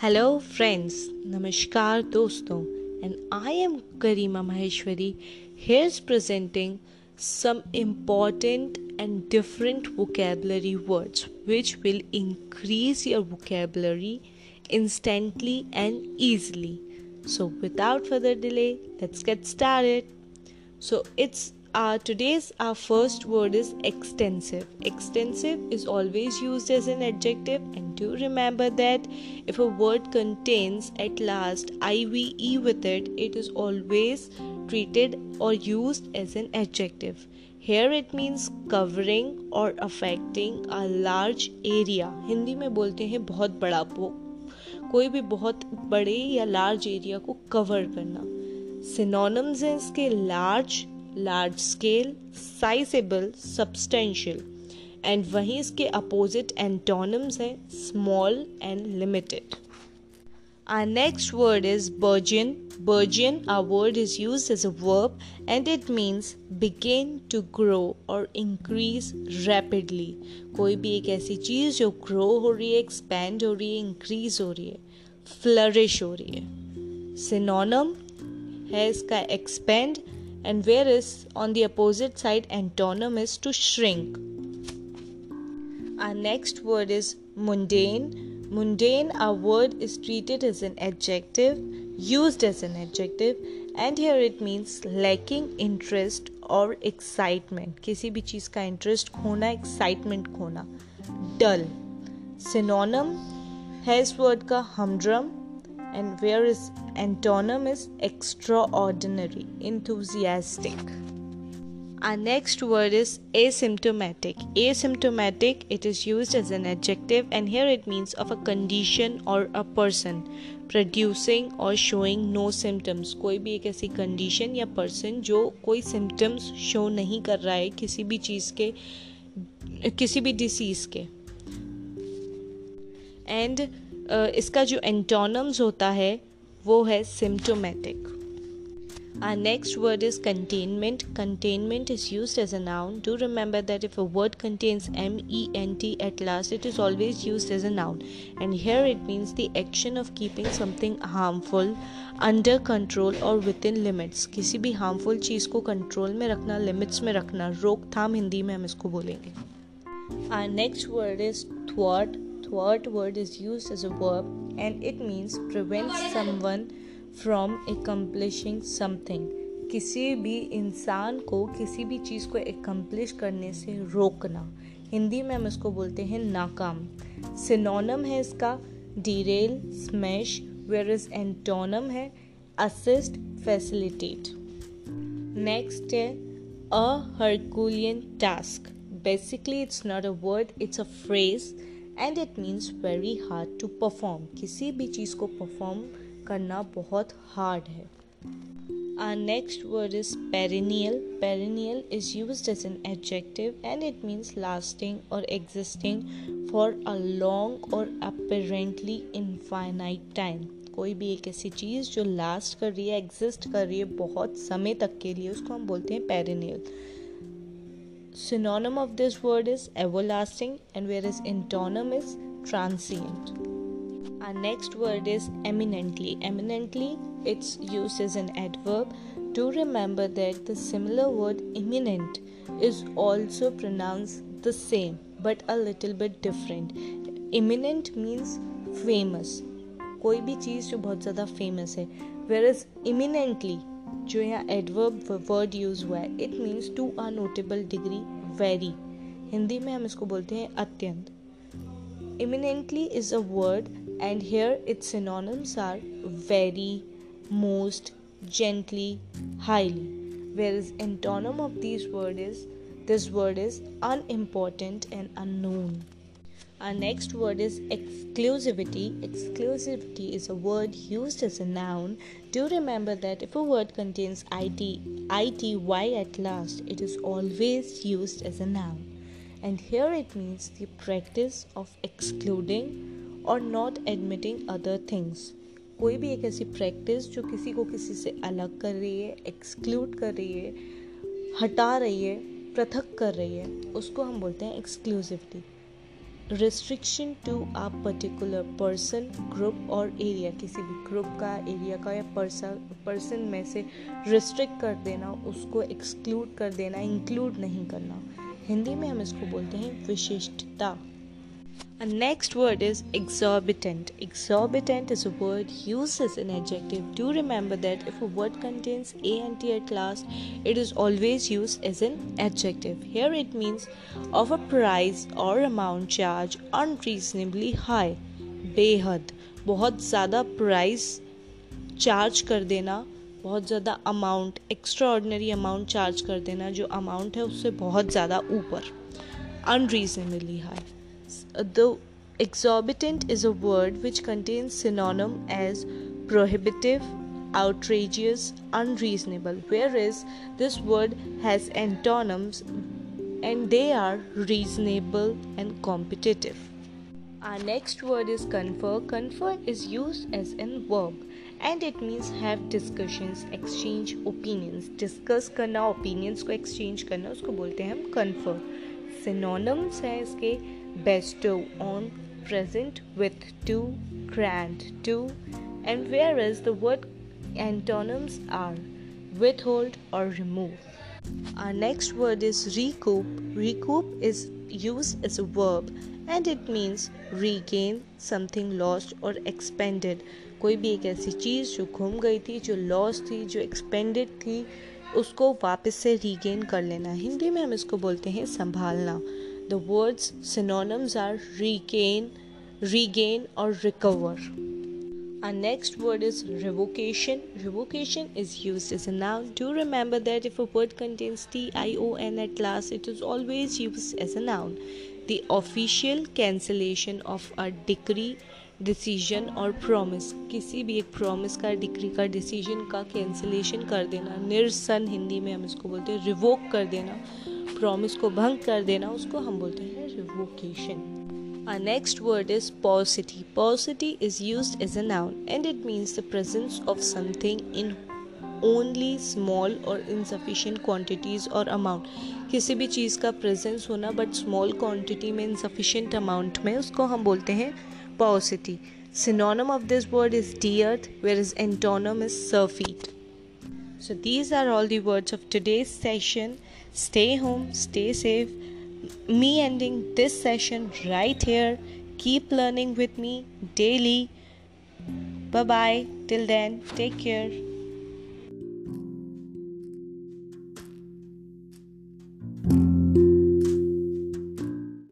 Hello, friends. Namaskar, dosto. And I am Karima Maheshwari. Here's presenting some important and different vocabulary words which will increase your vocabulary instantly and easily. So, without further delay, let's get started. So, it's uh, today's our first word is extensive extensive is always used as an adjective and do remember that if a word contains at last ive with it it is always treated or used as an adjective here it means covering or affecting a large area Hindi में बोलते हैं बहुत बड़ा वो कोई भी बहुत बड़े या लार्ज एरिया को कवर करना सिनोनिम्स हैं इसके large large scale sizeable substantial and वहीं इसके अपोजिट एंटोनिम्स हैं small and limited Our next word is burgeon. Burgeon, our word is used as a verb and it means begin to grow or increase rapidly. कोई भी एक ऐसी चीज़ जो grow हो रही है एक्सपैंड हो रही है इंक्रीज हो रही है फ्लरिश हो रही है सिनोनम है इसका expand and whereas on the opposite side antonym is to shrink our next word is mundane mundane our word is treated as an adjective used as an adjective and here it means lacking interest or excitement किसी भी चीज़ का interest खोना excitement खोना डल synonym है इस word का हमड्रम and whereas antonym is extraordinary, enthusiastic. Our next word is asymptomatic. Asymptomatic, it is used as an adjective and here it means of a condition or a person producing or showing no symptoms. कोई भी एक ऐसी condition या person जो कोई symptoms show नहीं कर रहा है किसी भी चीज़ के किसी भी disease के and इसका जो एंटोनम्स होता है, वो है symptomatic our next word is containment containment is use as a noun do remember that if a word contains M E N T at last it is always use as a noun and here it means the action of keeping something harmful under control और with in limits किसी भी harmful चीज़ को control में रखना limits में रखना, रोकथाम हिंदी में हम इसको बोलेंगे. आ नेक्स्ट वर्ड इज़ थॉट thwart word is used as a verb, and it means prevent someone from accomplishing something. किसी भी इंसान को किसी भी चीज़ को एकम्प्लिश करने से रोकना। हिंदी में हम इसको बोलते हैं नाकाम। सिनोनम है इसका derail smash where is antonym है असिस्ट फैसिलिटेट नेक्स्ट है a herculean task basically it's not a word it's a phrase and it means very hard to perform किसी भी चीज़ को परफॉर्म करना बहुत हार्ड है। Next word is perennial perennial is use as an adjective and it means lasting और existing for a long और apparently infinite time कोई भी एक ऐसी चीज़ जो लास्ट कर रही है एग्जिस्ट कर रही है बहुत समय तक के लिए, उसको हम बोलते हैं perennial Synonym of this word is everlasting and whereas antonym is transient. Our next word is eminently. Eminently, it's used as an adverb. Do remember that the similar word eminent is also pronounced the same but a little bit different. Eminent means famous. कोई भी चीज़ जो बहुत ज़्यादा famous है where is eminently जो यहाँ adverb word use हुआ है it means to a notable degree very Hindi में हम इसको बोलते हैं अत्यंत। Eminently is a word and here its synonyms are very most gently gently, highly. Whereas antonym of these word is, this word is unimportant and unknown. our next word is exclusivity. Exclusivity is a word used as a noun. Do remember that if a word contains it, ity at last, it is always used as a noun. And here it means the practice of excluding or not admitting other things. कोई भी एक ऐसी practice जो किसी को किसी से अलग कर रही है एक्सक्लूड कर रही है हटा रही है पृथक कर रही है उसको हम बोलते हैं एक्सक्लूसिविटी restriction टू आप पर्टिकुलर पर्सन ग्रुप और एरिया किसी भी ग्रुप का एरिया का या पर्सन में से रिस्ट्रिक्ट कर देना, उसको एक्सक्लूड कर देना इंक्लूड नहीं करना। हिंदी में हम इसको बोलते हैं विशिष्टता। And next word is exorbitant. Exorbitant is a word used as an adjective. Do remember that if a word contains a and t at last, it is always used as an adjective. Here it means of a price or amount charged unreasonably high. बेहद बहुत ज़्यादा price charge कर देना बहुत ज़्यादा amount extraordinary amount charge कर देना जो अमाउंट है उससे बहुत ज़्यादा ऊपर unreasonably high the exorbitant is a word which contains synonym as prohibitive outrageous unreasonable whereas this word has antonyms and they are reasonable and competitive our next word is confer confer is used as a verb and it means have discussions exchange opinions discuss करना opinions को exchange करना उसको बोलते हैं हम confer synonyms हैं इसके bestow present with to grant to and where is the word antonyms are withhold और remove are next word is recoup recoup is use is a verb and it means regain something lost और expended कोई भी एक ऐसी चीज़ जो घूम गई थी, जो लॉस थी, जो एक्सपेंडेड थी उसको वापस से रीगेन कर लेना हिंदी में हम इसको बोलते हैं संभालना The words synonyms are regain, regain, or recover. Our next word is revocation. Revocation is used as a noun. Do remember that if a word contains T I O N at last, it is always used as a noun. The official cancellation of a decree, decision और promise किसी भी एक promise का degree का decision का cancellation कर देना निरसन हिंदी में हम इसको बोलते हैं रिवोक कर देना प्रॉमिस को भंग कर देना, उसको हम बोलते हैं revocation Our next word is paucity. Paucity is used as a noun and it means the presence of something in only small or insufficient quantities or amount. किसी भी चीज़ का प्रेजेंस होना बट स्मॉल क्वांटिटी में insufficient amount में, उसको हम बोलते हैं paucity. Synonym of this word is dearth, whereas antonym is surfeit. So these are all the words of today's session. Stay home, stay safe. Me ending this session right here. Keep learning with me daily. Bye bye. Till then, take care.